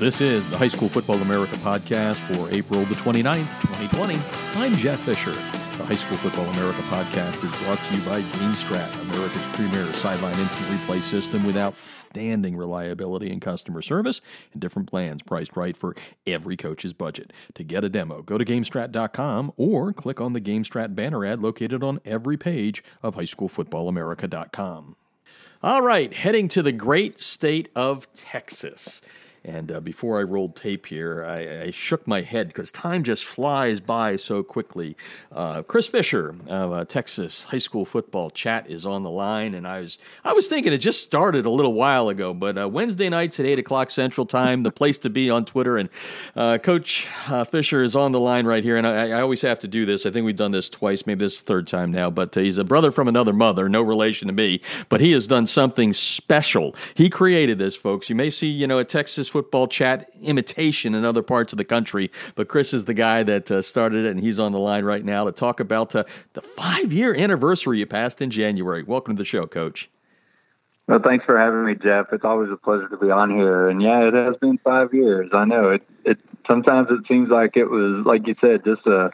This is the High School Football America podcast for April the 29th, 2020. I'm Jeff Fisher. The High School Football America podcast is brought to you by GameStrat, America's premier sideline instant replay system with outstanding reliability and customer service and different plans priced right for every coach's budget. To get a demo, go to GameStrat.com or click on the GameStrat banner ad located on every page of HighSchoolFootballAmerica.com. All right, heading to the great state of Texas. And uh, before I rolled tape here, I, I shook my head because time just flies by so quickly. Uh, Chris Fisher of uh, Texas High School Football Chat is on the line, and I was I was thinking it just started a little while ago, but uh, Wednesday nights at eight o'clock Central Time, the place to be on Twitter. And uh, Coach uh, Fisher is on the line right here, and I, I, always have to do this. I think we've done this twice, maybe this third time now. But he's a brother from another mother, no relation to me, but he has done something special. He created this, folks. You may see, you know, a Texas football chat imitation in other parts of the country. But Chris is the guy that uh, started it, and he's on the line right now to talk about uh, the five year anniversary you passed in January. Welcome to the show, Coach. Well, thanks for having me, Jeff. It's always a pleasure to be on here. And yeah, it has been five years. I know it. It sometimes it seems like it was, like you said, just a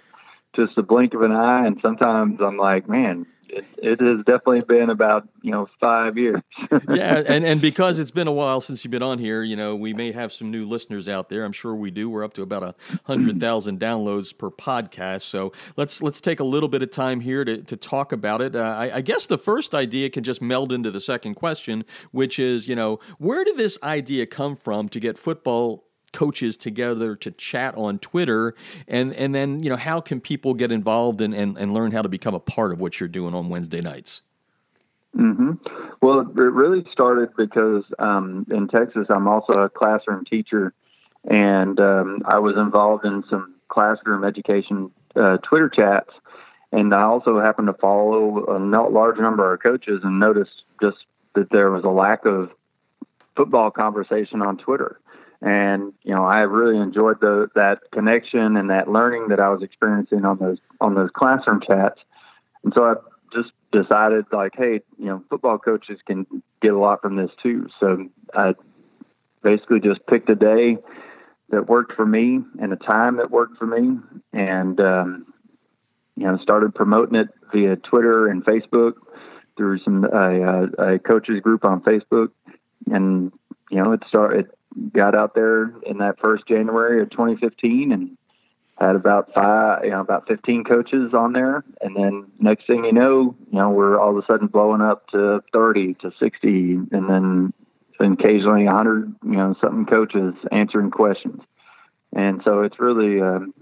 just a blink of an eye, and sometimes I'm like, man, it, it has definitely been about you know five years. yeah, and and because it's been a while since you've been on here, you know, we may have some new listeners out there. I'm sure we do. We're up to about a hundred thousand downloads per podcast. So let's let's take a little bit of time here to to talk about it. Uh, I, I guess the first idea can just meld into the second question, which is, you know, where did this idea come from to get football coaches together to chat on Twitter? And and then you know how can people get involved and, and, and learn how to become a part of what you're doing on Wednesday nights? Mm-hmm. Well, it really started because um, in Texas, I'm also a classroom teacher, and um, I was involved in some classroom education uh, Twitter chats. And I also happened to follow a large number of coaches and noticed just that there was a lack of football conversation on Twitter. And you know, I really enjoyed the that connection and that learning that I was experiencing on those on those classroom chats. And so I just decided, like, hey, you know, football coaches can get a lot from this too. So I basically just picked a day that worked for me and a time that worked for me, and um, you know, started promoting it via Twitter and Facebook through some uh, a coaches group on Facebook, and you know, it started got out there in that first January of 2015 and had about five, you know, about 15 coaches on there. And then next thing you know, you know, we're all of a sudden blowing up to 30 to 60 and then occasionally 100, you know, something coaches answering questions. And so it's really, um,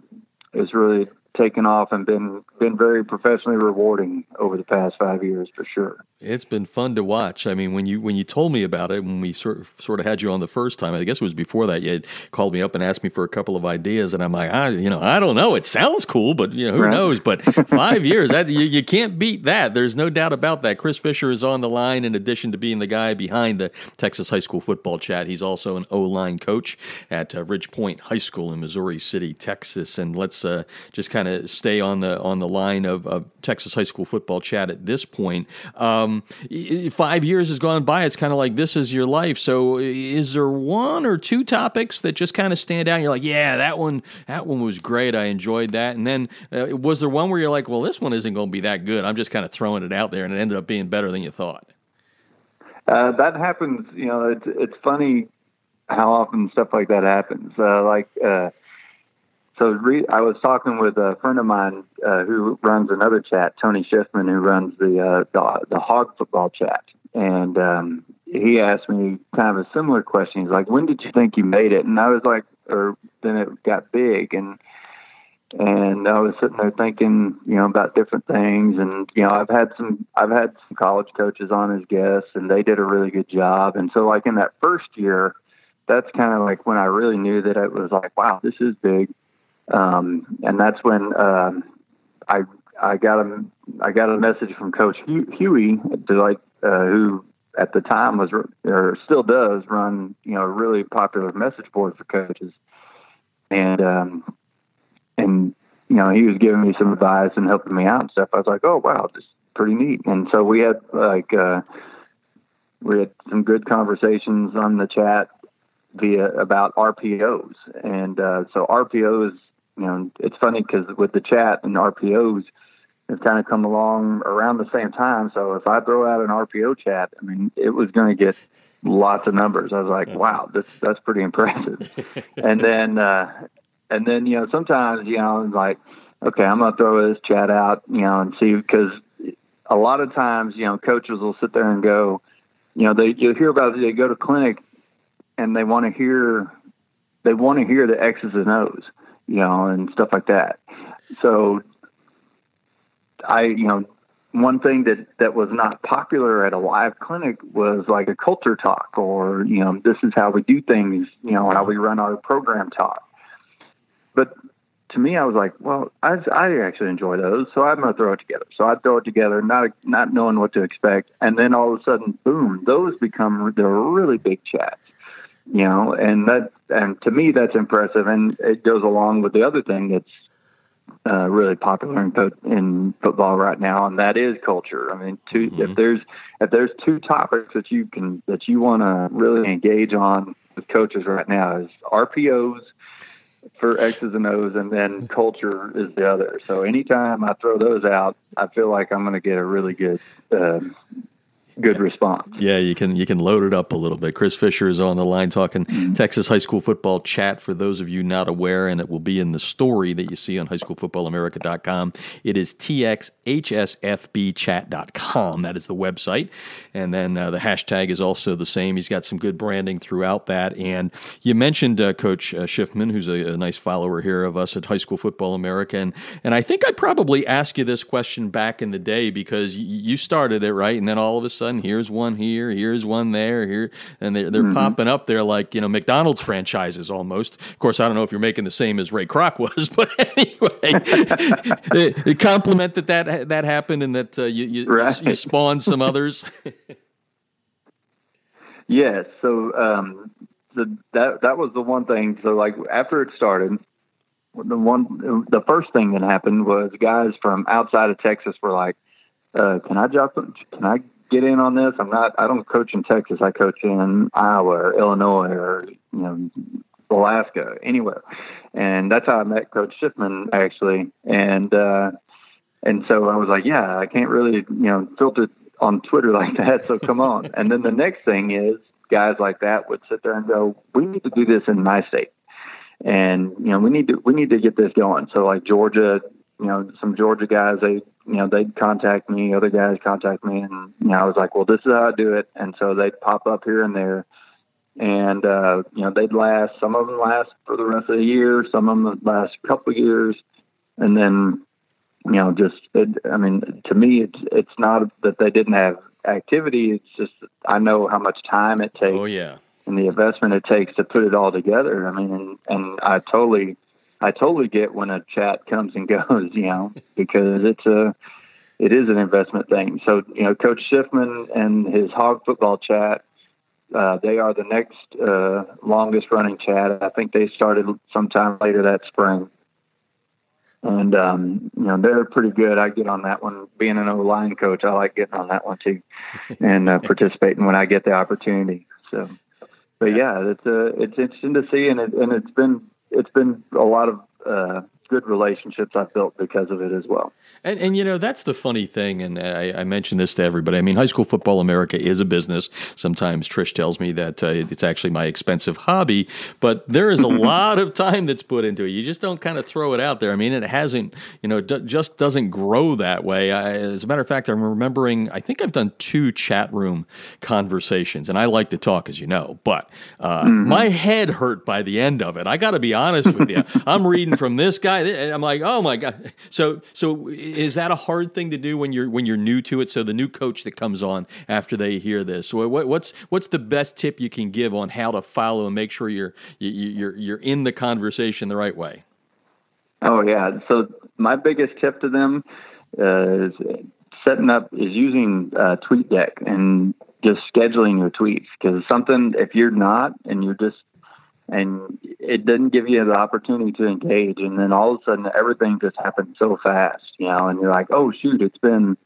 it's really taken off and been been very professionally rewarding over the past five years for sure. It's been fun to watch. I mean, when you when you told me about it, when we sort of, sort of had you on the first time, I guess it was before that. You had called me up and asked me for a couple of ideas, and I'm like, I, you know, I don't know. It sounds cool, but you know, who right. knows? But five years, that, you, you can't beat that. There's no doubt about that. Chris Fisher is on the line. In addition to being the guy behind the Texas High School Football Chat, he's also an O line coach at uh, Ridge Point High School in Missouri City, Texas. And let's uh, just kind of stay on the on the line of, of, Texas high school football chat at this point. Um, five years has gone by. It's kind of like this is your life. So, is there one or two topics that just kind of stand out? You're like, yeah, that one that one was great. I enjoyed that. And then uh, was there one where you're like, well, this one isn't going to be that good. I'm just kind of throwing it out there, and it ended up being better than you thought. Uh, that happens. You know, it's it's funny how often stuff like that happens. Uh, like uh, so re- I was talking with a friend of mine uh, who runs another chat, Tony Schiffman, who runs the uh, the, the hog football chat, and um, he asked me kind of a similar question. He's like, "When did you think you made it?" And I was like, "Or then it got big," and and I was sitting there thinking, you know, about different things, and you know, I've had some I've had some college coaches on as guests, and they did a really good job, and so like in that first year. That's kind of like when I really knew that it was like, wow, this is big um, and that's when um, I I got a I got a message from Coach Huey like uh, who at the time was or still does run you know a really popular message board for coaches, and um, and you know he was giving me some advice and helping me out and stuff. I was like, oh wow, this is pretty neat. And so we had like uh, we had some good conversations on the chat via about RPOs, and uh, so RPOs. You know, it's funny because with the chat and RPOs, they've kind of come along around the same time. So if I throw out an RPO chat, I mean, it was going to get lots of numbers. I was like, wow, that's that's pretty impressive. and then uh, and then you know sometimes you know I'm like, okay, I'm gonna throw this chat out, you know, and see because a lot of times you know coaches will sit there and go, you know, they you hear about it, they go to clinic and they want to hear they want to hear the X's and O's, you know, and stuff like that. So I, you know, one thing that that was not popular at a live clinic was like a culture talk or you know this is how we do things you know how we run our program talk. But to me i was like well i, I actually enjoy those so i'm going to throw it together. So i throw it together not not knowing what to expect and then all of a sudden boom those become they're really big chats you know and that and to me that's impressive and it goes along with the other thing that's uh, really popular in, in football right now, and that is culture. I mean, two, mm-hmm. if there's if there's two topics that you can that you want to really engage on with coaches right now is RPOs for X's and O's, and then culture is the other. So anytime I throw those out, I feel like I'm going to get a really good uh, good response. Yeah, you can you can load it up a little bit. Chris Fisher is on the line talking mm-hmm. Texas high school football chat for those of you not aware, and it will be in the story that you see on highschoolfootballamerica.com. It is txhsfbchat.com. That is the website, and then uh, the hashtag is also the same. He's got some good branding throughout that. And you mentioned uh, Coach uh, Schiffman, who's a, a, nice follower here of us at High School Football America, and and I think I probably asked you this question back in the day because you started it right, and then all of a sudden sudden here's one here, here's one there, here, and they're, they're mm-hmm. popping up there like you know McDonald's franchises almost. Of course, I don't know if you're making the same as Ray Kroc was, but anyway, compliment that that that happened and that uh, you you, right. you spawned some others. yes, so um, the, that that was the one thing. So like after it started, the one the first thing that happened was guys from outside of Texas were like, uh, "Can I jump? Can I get in on this. I'm not. I don't coach in Texas. I coach in Iowa or Illinois or you know Alaska, anywhere. And that's how I met Coach Schiffman actually. And uh, and so I was like, yeah, I can't really you know filter on Twitter like that. So come on. and then the next thing is guys like that would sit there and go, we need to do this in my state. And you know we need to we need to get this going. So like Georgia, you know some Georgia guys they you know, they'd contact me, other guys contact me, and you know, I was like, well, this is how I do it, and so they'd pop up here and there, and uh, you know, they'd last. Some of them last for the rest of the year, some of them last a couple of years, and then, you know, just it, I mean, to me, it's it's not that they didn't have activity. It's just I know how much time it takes. Oh yeah. And the investment it takes to put it all together. I mean, and, and I totally I totally get when a chat comes and goes, you know, because it's a it is an investment thing. So, you know, Coach Schiffman and his hog football chat, uh, they are the next uh, longest running chat. I think they started sometime later that spring. And um, you know they're pretty good. I get on that one. Being an O line coach, I like getting on that one too, and uh, participating when I get the opportunity. So, but yeah, it's uh, it's interesting to see, and it, and it's been it's been a lot of uh, good relationships I've built because of it as well. And, and you know, that's the funny thing. And I, I mention this to everybody. I mean, High School Football America is a business. Sometimes Trish tells me that uh, it's actually my expensive hobby, but there is a lot of time that's put into it. You just don't kind of throw it out there. I mean, it hasn't, you know, d- just doesn't grow that way. I, as a matter of fact, I'm remembering, I think I've done two chat room conversations, and I like to talk, as you know, but uh, mm-hmm. my head hurt by the end of it. I got to be honest with you. I'm reading from this guy. I'm like, oh my god. So, so is that a hard thing to do when you're when you're new to it? So the new coach that comes on after they hear this, what, what's what's the best tip you can give on how to follow and make sure you're you're you're in the conversation the right way? Oh yeah. So my biggest tip to them uh, is setting up is using uh, TweetDeck and just scheduling your tweets because something if you're not and you're just and it doesn't give you the opportunity to engage. And then all of a sudden, everything just happens so fast, you know, and you're like, oh, shoot, it's been,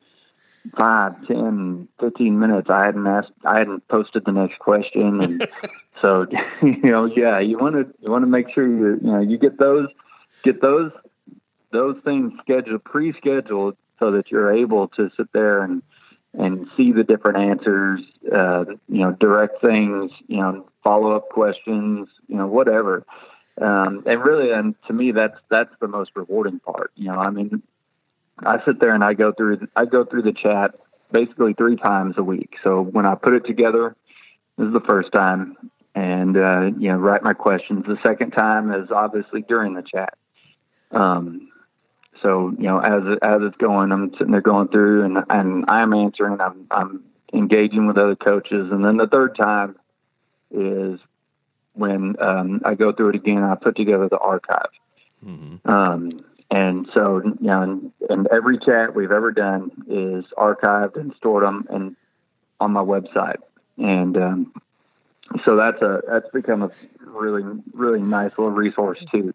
five, ten, fifteen minutes, I hadn't asked, I hadn't posted the next question, and so you know, yeah, you want to you want to make sure you you know you get those get those those things scheduled pre-scheduled so that you're able to sit there and and see the different answers, uh, you know, direct things, you know, follow up questions, you know, whatever. Um, and really, and to me, that's that's the most rewarding part. You know, I mean, I sit there and I go through I go through the chat basically three times a week. So when I put it together, this is the first time, and uh, you know, write my questions. The second time is obviously during the chat. Um, so you know, as as it's going, I'm sitting there going through, and and I'm answering. I'm I'm engaging with other coaches, and then the third time is when um, I go through it again. I put together the archive. Mm-hmm. Um, and so, you know, and, and, every chat we've ever done is archived and stored them and on my website. And um, so that's a that's become a really really nice little resource too.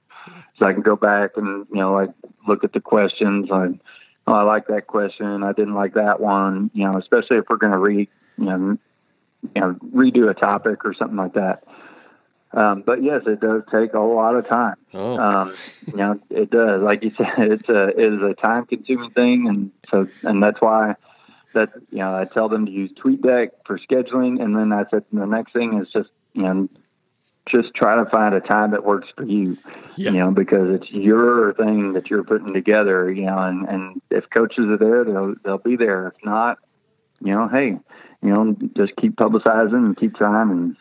So I can go back and you know like look at the questions. I oh, I like that question. I didn't like that one. You know, especially if we're going to read you know you know redo a topic or something like that. Um, but yes, it does take a lot of time. Oh. Um, you know, it does. Like you said, it's a it is a time consuming thing, and so and that's why that you know I tell them to use TweetDeck for scheduling, and then I said the next thing is just you know just try to find a time that works for you. Yeah. You know, because it's your thing that you're putting together. You know, and and if coaches are there, they'll they'll be there. If not, you know, hey, you know, just keep publicizing and keep trying and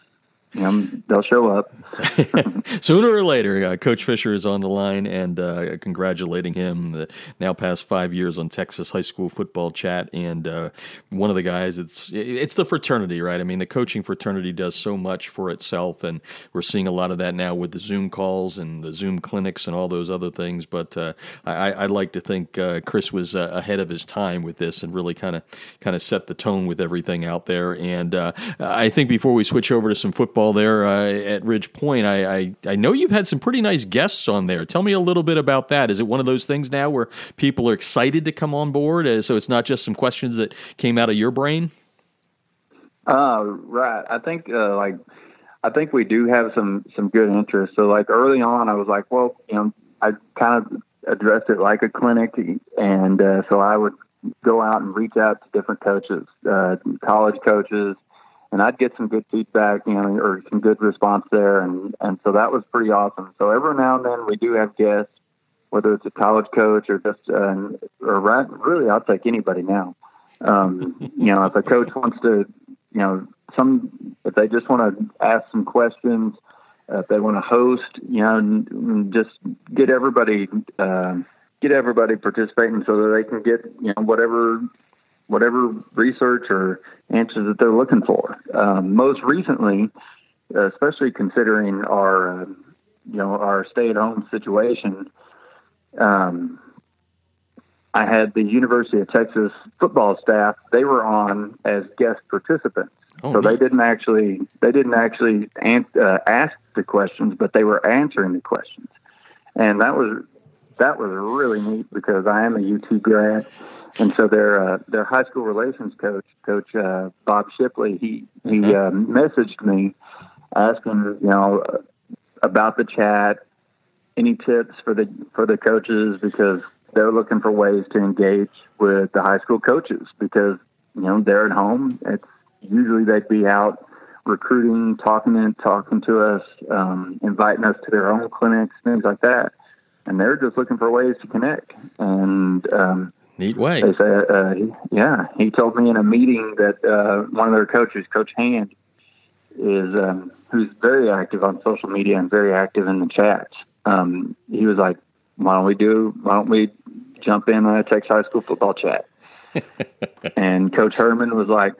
um, they'll show up. Sooner or later, uh, Coach Fisher is on the line and uh, congratulating him. The now past five years on Texas high school football chat, and uh, one of the guys. It's it's the fraternity, right? I mean, the coaching fraternity does so much for itself, and we're seeing a lot of that now with the Zoom calls and the Zoom clinics and all those other things. But uh, I, I like to think uh, Chris was uh, ahead of his time with this and really kind of kind of set the tone with everything out there. And I think before we switch over to some football there uh, at Ridge Point. I, I, I know you've had some pretty nice guests on there. Tell me a little bit about that. Is it one of those things now where people are excited to come on board, uh, so it's not just some questions that came out of your brain? Uh, right. I think uh, like I think we do have some some good interest. So like early on, I was like, well, you know, I kind of addressed it like a clinic, and uh, so I would go out and reach out to different coaches, uh, college coaches, and I'd get some good feedback, you know, or some good response there, and and so that was pretty awesome. So every now and then we do have guests, whether it's a college coach or just uh, or really, I'll take anybody now. Um, you know, if a coach wants to, you know, some if they just want to ask some questions, uh, if they want to host, you know, and, and just get everybody. Uh, get everybody participating so that they can get you know whatever whatever research or answers that they're looking for. Um, most recently, especially considering our, uh, you know, our stay-at-home situation, um, I had the University of Texas football staff. They were on as guest participants, oh, so they didn't actually they didn't actually an- uh, ask the questions, but they were answering the questions, and that was that was really neat because I am a UT grad, and so their uh, their high school relations coach, Coach uh, Bob Shipley, he he mm-hmm. uh, messaged me asking you know about the chat, any tips for the for the coaches because they're looking for ways to engage with the high school coaches because you know they're at home. It's usually they'd be out recruiting, talking and talking to us, um, inviting us to their own clinics, things like that and they're just looking for ways to connect. And um, neat way. They uh, yeah, he told me in a meeting that uh, one of their coaches, Coach Hand, is um, who's very active on social media and very active in the chats. Um, he was like, "Why don't we do? Why don't we jump in on a Texas high school football chat?" and Coach Herman was like,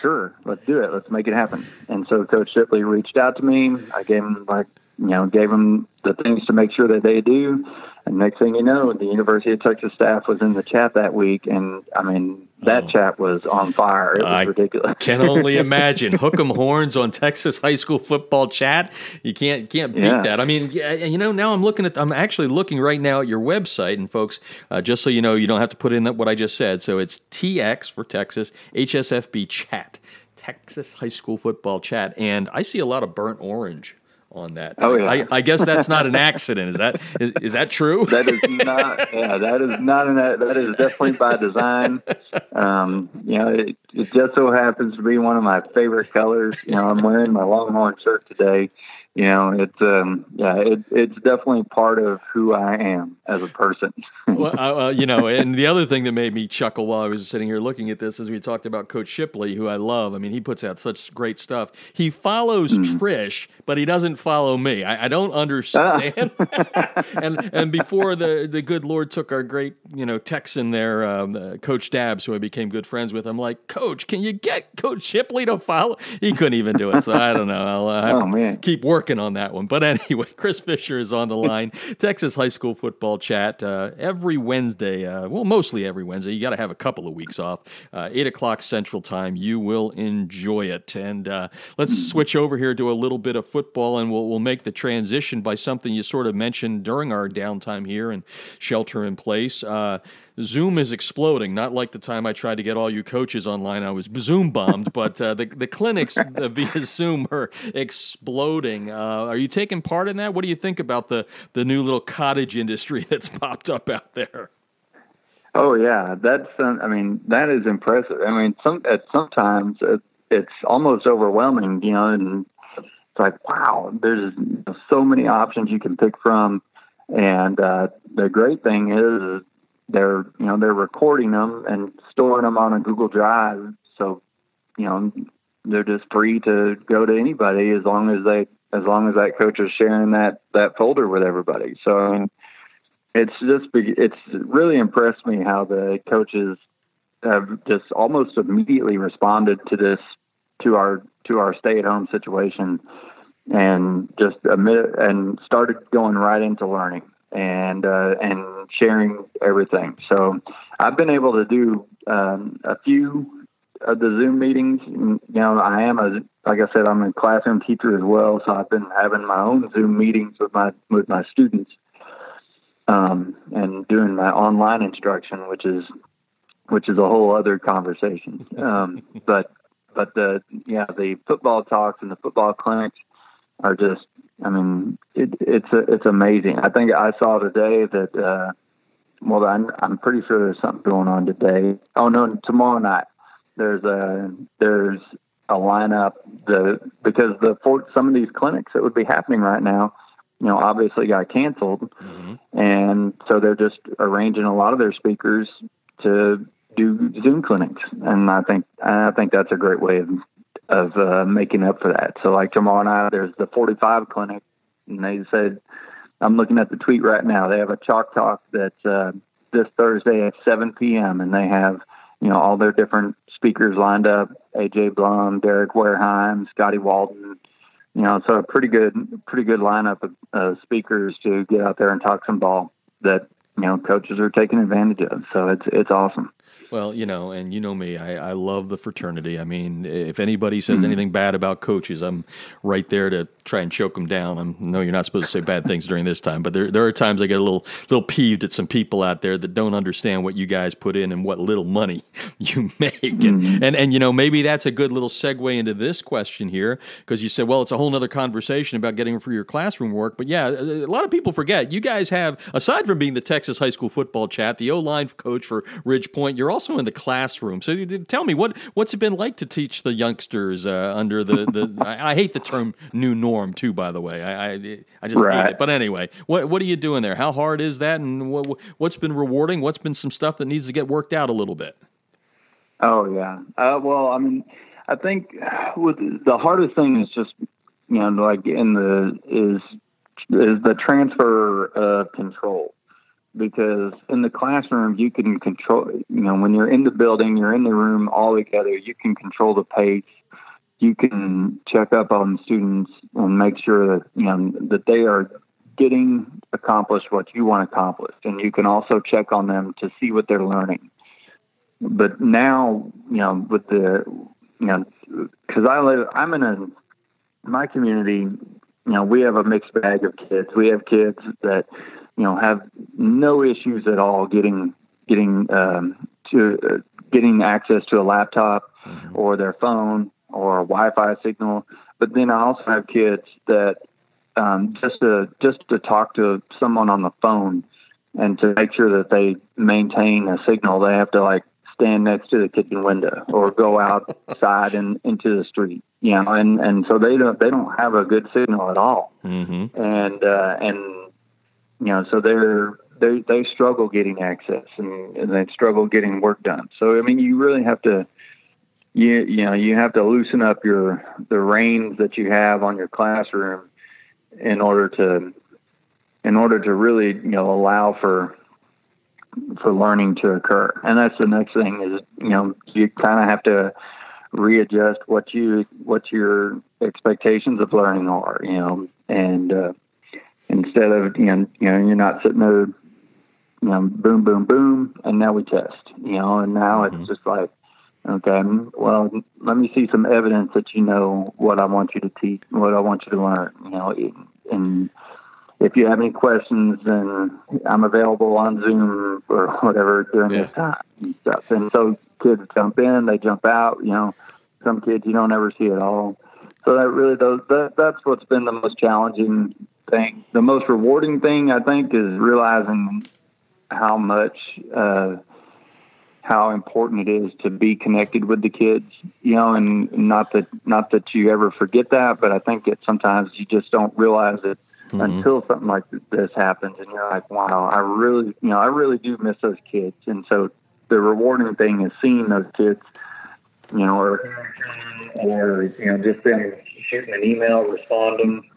"Sure, let's do it. Let's make it happen." And so Coach Shipley reached out to me. I gave him like you know, gave them the things to make sure that they do. And next thing you know, the University of Texas staff was in the chat that week, and I mean that oh. chat was on fire. It was I ridiculous. can only imagine. Hook 'em horns on Texas high school football chat. You can't can't beat yeah. that. I mean, you know, now I'm looking at. I'm actually looking right now at your website, and folks, uh, just so you know, you don't have to put in what I just said. So it's TX for Texas HSFB chat. Texas high school football chat, and I see a lot of burnt orange on that. Oh yeah. I, I, guess that's not an accident. Is that is, is that true? That is not. Yeah, that is not an. That is definitely by design. Um, you know, it, it just so happens to be one of my favorite colors. You know, I'm wearing my Longhorn shirt today, you know, it's um, yeah, it, it's definitely part of who I am as a person. well, uh, you know, and the other thing that made me chuckle while I was sitting here looking at this is we talked about Coach Shipley, who I love. I mean, he puts out such great stuff. He follows mm. Trish, but he doesn't follow me. I, I don't understand. and and before the the good Lord took our great you know Texan there, um, uh, Coach Dabbs, who I became good friends with, I'm like, Coach, can you get Coach Shipley to follow? He couldn't even do it. So I don't know. I'll uh, oh, man. keep working working on that one. But anyway, Chris Fisher is on the line. Texas High School Football Chat uh, every Wednesday. Uh, well, mostly every Wednesday. You got to have a couple of weeks off. Uh, Eight o'clock Central Time. You will enjoy it. And uh, let's switch over here to a little bit of football, and we'll we'll make the transition by something you sort of mentioned during our downtime here and shelter in place. Uh, Zoom is exploding. Not like the time I tried to get all you coaches online. I was Zoom bombed, but uh, the the clinics via Zoom are exploding. Uh, are you taking part in that? What do you think about the the new little cottage industry that's popped up out there? Oh yeah, that's. Uh, I mean, that is impressive. I mean, some at sometimes it, it's almost overwhelming, you know, and it's like, wow, there's so many options you can pick from. And uh, the great thing is, they're you know they're recording them and storing them on a Google Drive, so you know they're just free to go to anybody as long as they as long as that coach is sharing that that folder with everybody. So I mean, it's just it's really impressed me how the coaches have just almost immediately responded to this to our to our stay at home situation and just admit and started going right into learning and uh, and sharing everything. So I've been able to do um, a few of the Zoom meetings. You know, I am a like I said, I'm a classroom teacher as well, so I've been having my own Zoom meetings with my with my students, um, and doing my online instruction, which is which is a whole other conversation. Um, but but the yeah the football talks and the football clinics are just I mean, it, it's a, it's amazing. I think I saw today that. Uh, well, I'm, I'm pretty sure there's something going on today. Oh no, tomorrow night there's a there's a lineup. The because the for some of these clinics that would be happening right now, you know, obviously got canceled, mm-hmm. and so they're just arranging a lot of their speakers to do Zoom clinics, and I think I think that's a great way of of uh, making up for that. So like tomorrow night, there's the 45 clinic, and they said, I'm looking at the tweet right now. They have a chalk talk that's uh, this Thursday at 7 p.m. and they have you know all their different speakers lined up: AJ Blum, Derek Warehime, Scotty Walden. You know, so a pretty good, pretty good lineup of uh, speakers to get out there and talk some ball that you know coaches are taking advantage of. So it's it's awesome. Well, you know, and you know me, I, I love the fraternity. I mean, if anybody says mm-hmm. anything bad about coaches, I'm right there to try and choke them down. I know you're not supposed to say bad things during this time, but there there are times I get a little little peeved at some people out there that don't understand what you guys put in and what little money you make. Mm-hmm. And, and and you know, maybe that's a good little segue into this question here because you said, well, it's a whole other conversation about getting for your classroom work. But yeah, a lot of people forget you guys have, aside from being the Texas high school football chat, the O line coach for Ridge Point, you're also also in the classroom. So tell me what what's it been like to teach the youngsters uh, under the the I, I, hate the term new norm too. By the way, I I, I just right. hate it. But anyway, what what are you doing there? How hard is that? And what what's been rewarding? What's been some stuff that needs to get worked out a little bit? Oh yeah. Uh, well, I mean, I think with the hardest thing is just you know like in the is is the transfer of control because in the classroom you can control you know when you're in the building you're in the room all together you can control the pace you can check up on students and make sure that you know that they are getting accomplished what you want accomplished, and you can also check on them to see what they're learning. But now, you know, with the you know, because I live, I'm in a my community. You know, we have a mixed bag of kids. We have kids that you know have no issues at all getting getting um, to uh, getting access to a laptop mm-hmm. or their phone or a Wi-Fi signal. But then I also have kids that um, just to just to talk to someone on the phone and to make sure that they maintain a signal, they have to like stand next to the kitchen window or go outside and into the street. You know, and and so they don't they don't have a good signal at all. Mm-hmm. And uh, and you know, so they're they they struggle getting access and, and they struggle getting work done. So I mean, you really have to you you know you have to loosen up your the reins that you have on your classroom in order to in order to really you know allow for for learning to occur. And that's the next thing is you know you kind of have to readjust what you what your expectations of learning are. You know, and uh, instead of you know you know you're not sitting there you know boom boom boom and now we test you know and now mm-hmm. it's just like Okay. Well, let me see some evidence that you know what I want you to teach, what I want you to learn. You know, and if you have any questions, then I'm available on Zoom or whatever during yeah. this time and stuff. And so kids jump in, they jump out. You know, some kids you don't ever see at all. So that really those that that's what's been the most challenging thing. The most rewarding thing I think is realizing how much. Uh, how important it is to be connected with the kids, you know, and not that not that you ever forget that, but I think that sometimes you just don't realize it mm-hmm. until something like this happens, and you're like, wow, I really, you know, I really do miss those kids, and so the rewarding thing is seeing those kids, you know, or or you know, just them shooting an email, responding,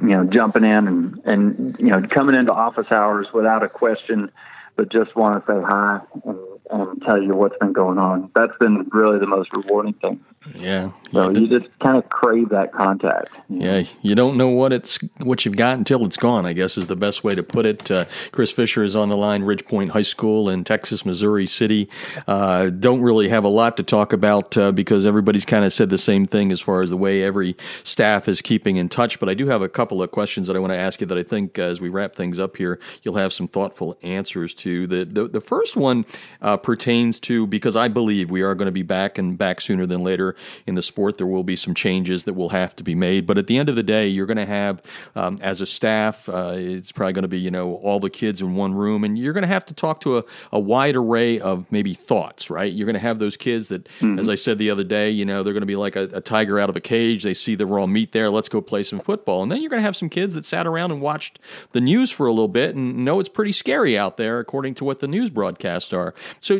you know, jumping in and and you know, coming into office hours without a question, but just want to say hi and and tell you what's been going on. That's been really the most rewarding thing. Yeah. So you just kind of crave that contact. Yeah, you don't know what it's what you've got until it's gone. I guess is the best way to put it. Uh, Chris Fisher is on the line, Ridge Point High School in Texas, Missouri City. Uh, don't really have a lot to talk about uh, because everybody's kind of said the same thing as far as the way every staff is keeping in touch. But I do have a couple of questions that I want to ask you that I think uh, as we wrap things up here, you'll have some thoughtful answers to. The the, the first one uh, pertains to because I believe we are going to be back and back sooner than later in the sport. There will be some changes that will have to be made, but at the end of the day, you're going to have um, as a staff, uh, it's probably going to be you know all the kids in one room, and you're going to have to talk to a, a wide array of maybe thoughts. Right? You're going to have those kids that, mm-hmm. as I said the other day, you know they're going to be like a, a tiger out of a cage. They see the raw meat there. Let's go play some football, and then you're going to have some kids that sat around and watched the news for a little bit and know it's pretty scary out there, according to what the news broadcasts are. So,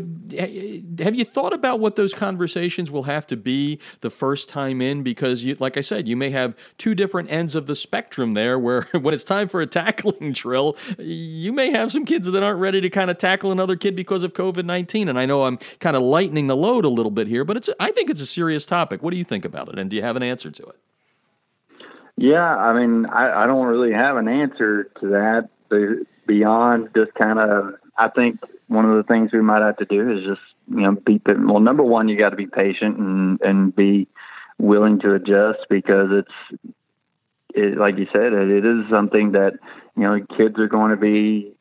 have you thought about what those conversations will have to be the first time in? Because, you, like I said, you may have two different ends of the spectrum there where when it's time for a tackling drill, you may have some kids that aren't ready to kind of tackle another kid because of COVID 19. And I know I'm kind of lightening the load a little bit here, but it's I think it's a serious topic. What do you think about it? And do you have an answer to it? Yeah, I mean, I, I don't really have an answer to that beyond just kind of, I think one of the things we might have to do is just you know be well. Number one, you got to be patient and and be willing to adjust because it's it, like you said, it, it is something that you know kids are going to be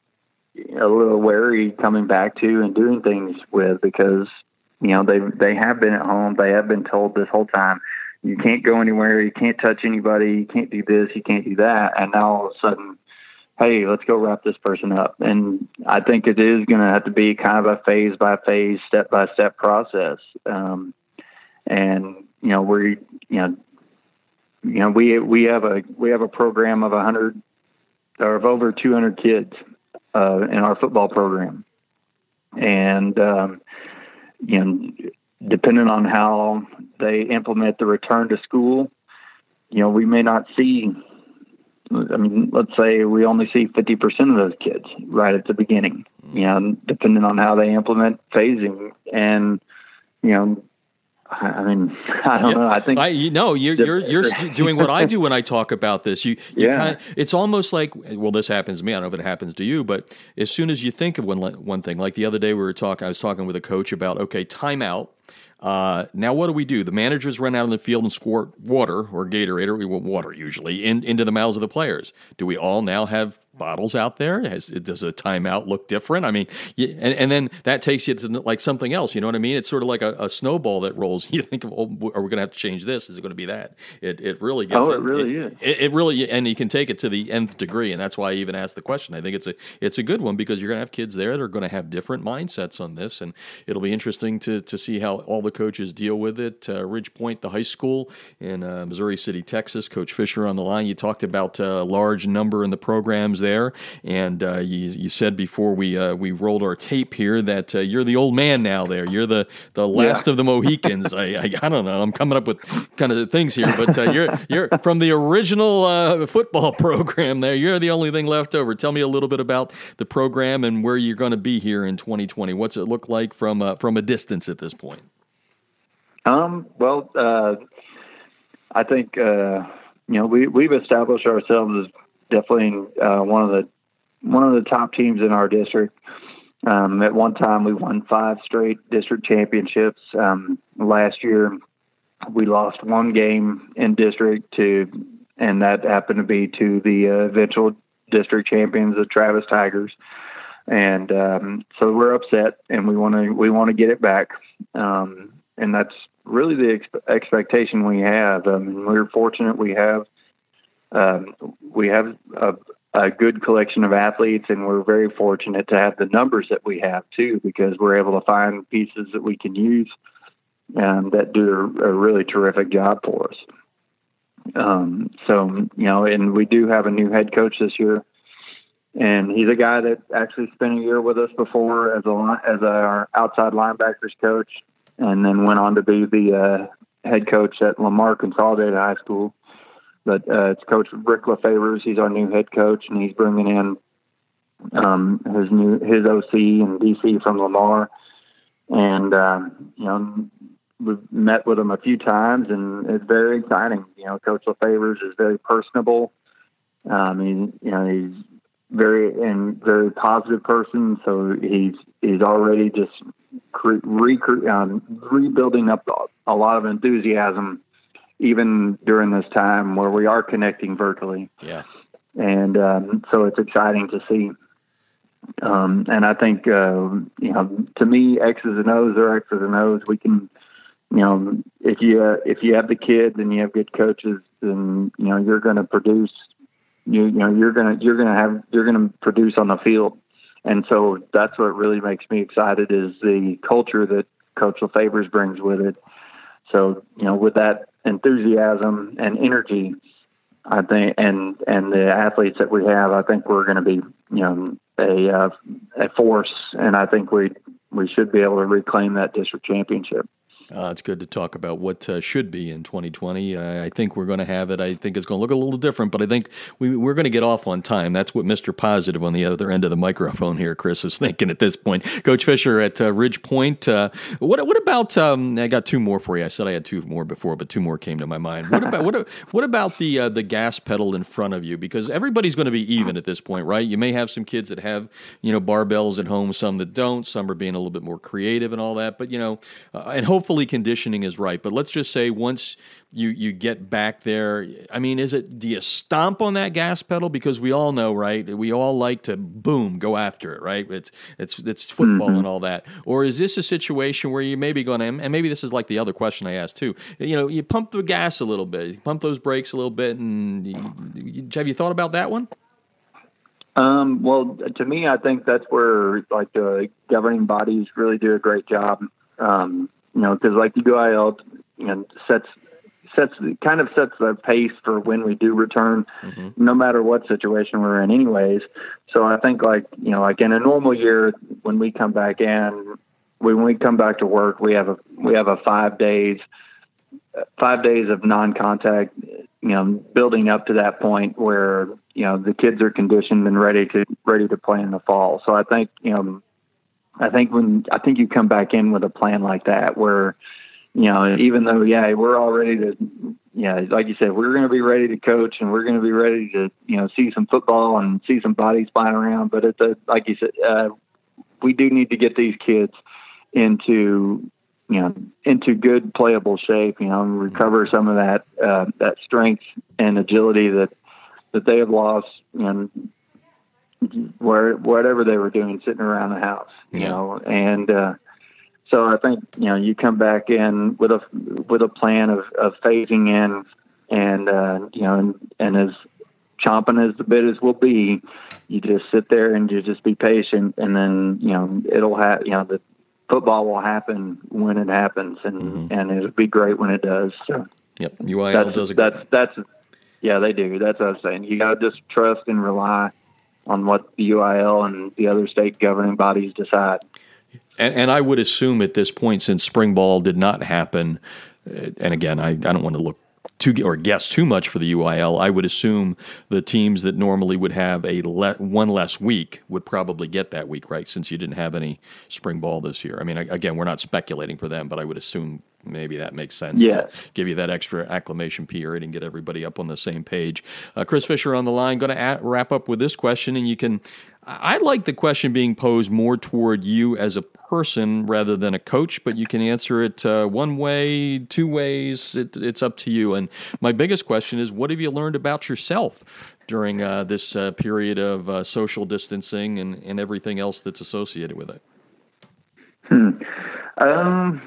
a little wary coming back to and doing things with because you know they they have been at home. They have been told this whole time you can't go anywhere, you can't touch anybody, you can't do this, you can't do that, and now all of a sudden hey, let's go wrap this person up. And I think it is going to have to be kind of a phase by phase, step by step process. Um, and you know, we, you know, you know, we we have a we have a program of hundred or of over two hundred kids uh, in our football program, and um, you know, depending on how they implement the return to school, you know, we may not see I mean, let's say we only see 50% of those kids right at the beginning, mm. you know, depending on how they implement phasing. And, you know, I mean, I don't yeah. know. I think I, you know you're you're you're doing what I do when I talk about this. You, you yeah. Kind of, it's almost like well, this happens to me. I don't know if it happens to you, but as soon as you think of one one thing, like the other day we were talking, I was talking with a coach about okay, timeout. Uh, now, what do we do? The managers run out on the field and squirt water or Gatorade or water usually in, into the mouths of the players. Do we all now have bottles out there? Has, does a timeout look different? I mean, you, and, and, then that takes you to like something else. You know what I mean? It's sort of like a, a snowball that rolls. You think, oh, are we going to have to change this? Is it going to be that? It, it really gets. Oh, it, it really is. It, it, really, and you can take it to the nth degree, and that's why I even asked the question. I think it's a it's a good one because you're going to have kids there that are going to have different mindsets on this, and it'll be interesting to to see how all the coaches deal with it. Uh, Ridge Point, the high school in uh, Missouri City, Texas. Coach Fisher on the line. You talked about a uh, large number in the programs there, and uh, you, you said before we uh, we rolled our tape here that uh, you're the old man now. There, you're the the last yeah. of the Mohicans. I, I, I don't know. I'm coming up with kind of things here, but uh, you're you're from the original uh, football program. There, you're the only thing left over. Tell me a little bit about the program and where you're going to be here in 2020. What's it look like from uh, from a distance at this point? Um. Well, I think you know we we've established ourselves as definitely uh, one of the one of the top teams in our district. Um, at one time, we won five straight district championships. Um, last year, we lost one game in district to, and that happened to be to the uh, eventual district champions, the Travis Tigers. And um, so we're upset, and we want to we want to get it back. Um, and that's really the ex- expectation we have. I mean, we're fortunate we have um, we have a, a good collection of athletes, and we're very fortunate to have the numbers that we have too, because we're able to find pieces that we can use um, that do a, a, really terrific job for us. Um, so you know, and we do have a new head coach this year, and he's a guy that actually spent a year with us before as a as our outside linebackers coach, and then went on to be the uh, head coach at Lamar Consolidated High School but uh, it's Coach Rick LaFavors. He's our new head coach, and he's bringing in um, his new his OC and DC from Lamar. And um, you know, we've met with him a few times, and it's very exciting. You know, Coach LaFavors is very personable. Um, he, you know, he's very and very positive person. So he's he's already just cre- um, rebuilding up a lot of enthusiasm even during this time where we are connecting virtually. Yeah. And um, so it's exciting to see. Um, and I think, uh, you know, to me, X's and O's are X's and O's. We can, you know, if you uh, if you have the kids and you have good coaches, then you know you're going to produce. You, you know you're gonna you're gonna have you're gonna produce on the field, and so that's what really makes me excited is the culture that Coach LaFavors brings with it. So you know, with that enthusiasm and energy, I think, and and the athletes that we have, I think we're going to be, you know, a uh, a force, and I think we we should be able to reclaim that district championship. Uh, it's good to talk about what uh, should be in 2020. Uh, I think we're going to have it. I think it's going to look a little different, but I think we, we're going to get off on time. That's what Mr. Positive on the other end of the microphone here, Chris, is thinking at this point. Coach Fisher at uh, Ridge Point. Uh, what, what about? Um, I got two more for you. I said I had two more before, but two more came to my mind. What about what, what about the uh, the gas pedal in front of you? Because everybody's going to be even at this point, right? You may have some kids that have you know barbells at home, some that don't. Some are being a little bit more creative and all that, but you know, and hopefully conditioning is right. But let's just say once you you get back there, I mean, is it do you stomp on that gas pedal because we all know, right? We all like to boom go after it, right? It's it's it's football mm-hmm. and all that. Or is this a situation where you may be going to, and maybe this is like the other question I asked too. You know, you pump the gas a little bit, you pump those brakes a little bit, and you, you, have you thought about that one? Um, well, to me, I think that's where like the governing bodies really do a great job. Um, you know, because like the UIL, you know, sets sets kind of sets the pace for when we do return, mm-hmm. no matter what situation we're in, anyways. So I think like you know, like in a normal year, when we come back in, when we come back to work, we have a we have a five days five days of non-contact you know building up to that point where you know the kids are conditioned and ready to ready to play in the fall so i think you know I think when I think you come back in with a plan like that, where you know, even though, yeah, we're all ready to, yeah, like you said, we're going to be ready to coach and we're going to be ready to, you know, see some football and see some bodies flying around. But it's a, like you said, uh, we do need to get these kids into, you know, into good playable shape, you know, recover some of that, uh, that strength and agility that, that they have lost, you know, where, whatever they were doing sitting around the house, you yeah. know, and, uh, so I think you know you come back in with a with a plan of, of phasing in, and uh, you know, and, and as chomping as the bit as will be, you just sit there and you just be patient, and then you know it'll have you know the football will happen when it happens, and mm-hmm. and it'll be great when it does. So yep, UIL that's, does that's that's yeah they do. That's what I'm saying. You got to just trust and rely on what the UIL and the other state governing bodies decide. And, and, I would assume at this point, since spring ball did not happen, uh, and again, I, I don't want to look too or guess too much for the UIL. I would assume the teams that normally would have a le- one less week would probably get that week, right? Since you didn't have any spring ball this year. I mean, again, we're not speculating for them, but I would assume maybe that makes sense. Yeah. give you that extra acclimation period and get everybody up on the same page. Uh, Chris Fisher on the line. Going to wrap up with this question, and you can. I like the question being posed more toward you as a person rather than a coach, but you can answer it uh, one way, two ways. It, it's up to you. And my biggest question is, what have you learned about yourself during uh, this uh, period of uh, social distancing and, and everything else that's associated with it? Hmm. Um,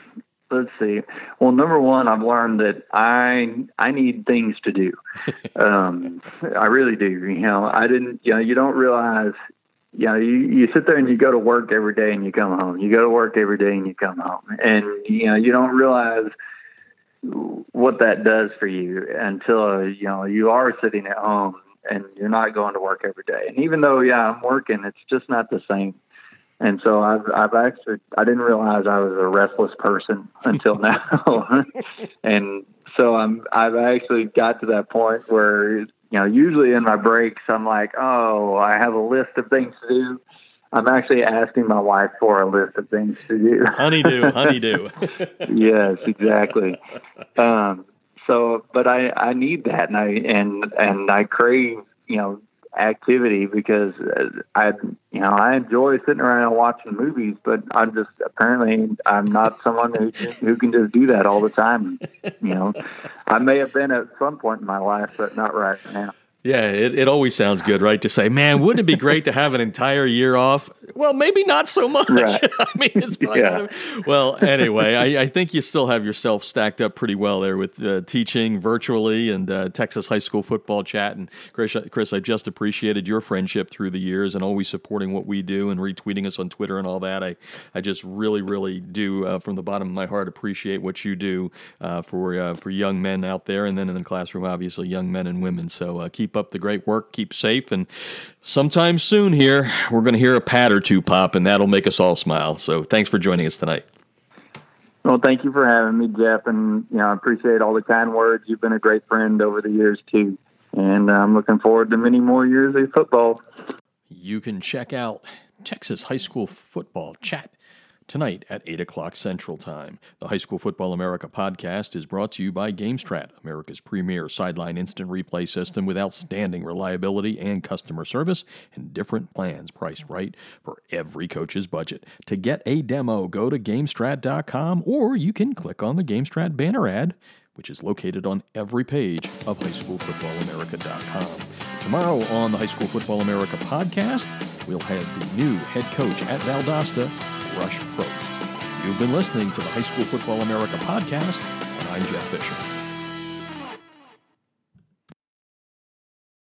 let's see. Well, number one, I've learned that I I need things to do. um, I really do. You know, I didn't. You know, you don't realize. You know, you, you sit there and you go to work every day and you come home. You go to work every day and you come home, and you know you don't realize what that does for you until you know you are sitting at home and you're not going to work every day. And even though yeah, I'm working, it's just not the same and so I've I've actually I didn't realize I was a restless person until now, and so I'm I've actually got to that point where you know usually in my breaks I'm like oh I have a list of things to do. I'm actually asking my wife for a list of things to do. honeydew, honeydew. yes, exactly. Um, so, but I I need that, and I and and I crave you know activity because uh, I, you know, I enjoy sitting around and watching movies, but I'm just apparently I'm not someone who who can just do that all the time. You know, I may have been at some point in my life, but not right now. Yeah, it, it always sounds good, right? To say, man, wouldn't it be great to have an entire year off? Well, maybe not so much. Right. I mean, it's probably yeah. well. Anyway, I, I, think you still have yourself stacked up pretty well there with uh, teaching virtually and uh, Texas high school football chat. And Chris, Chris, I just appreciated your friendship through the years and always supporting what we do and retweeting us on Twitter and all that. I, I just really, really do, uh, from the bottom of my heart, appreciate what you do uh, for uh, for young men out there, and then in the classroom, obviously, young men and women. So uh, keep up the great work, keep safe, and sometime soon here, we're going to hear a pat or two pop, and that'll make us all smile. So thanks for joining us tonight. Well, thank you for having me, Jeff, and you know I appreciate all the kind words. You've been a great friend over the years too, and uh, I'm looking forward to many more years of football. You can check out Texas High School Football Chat tonight at 8 o'clock Central Time. The High School Football America podcast is brought to you by GameStrat, America's premier sideline instant replay system with outstanding reliability and customer service and different plans priced right for every coach's budget. To get a demo, go to GameStrat.com or you can click on the GameStrat banner ad, which is located on every page of HighSchoolFootballAmerica.com. Tomorrow on the High School Football America podcast, we'll have the new head coach at Valdosta, Rush Propst. You've been listening to the High School Football America podcast, and I'm Jeff Fisher.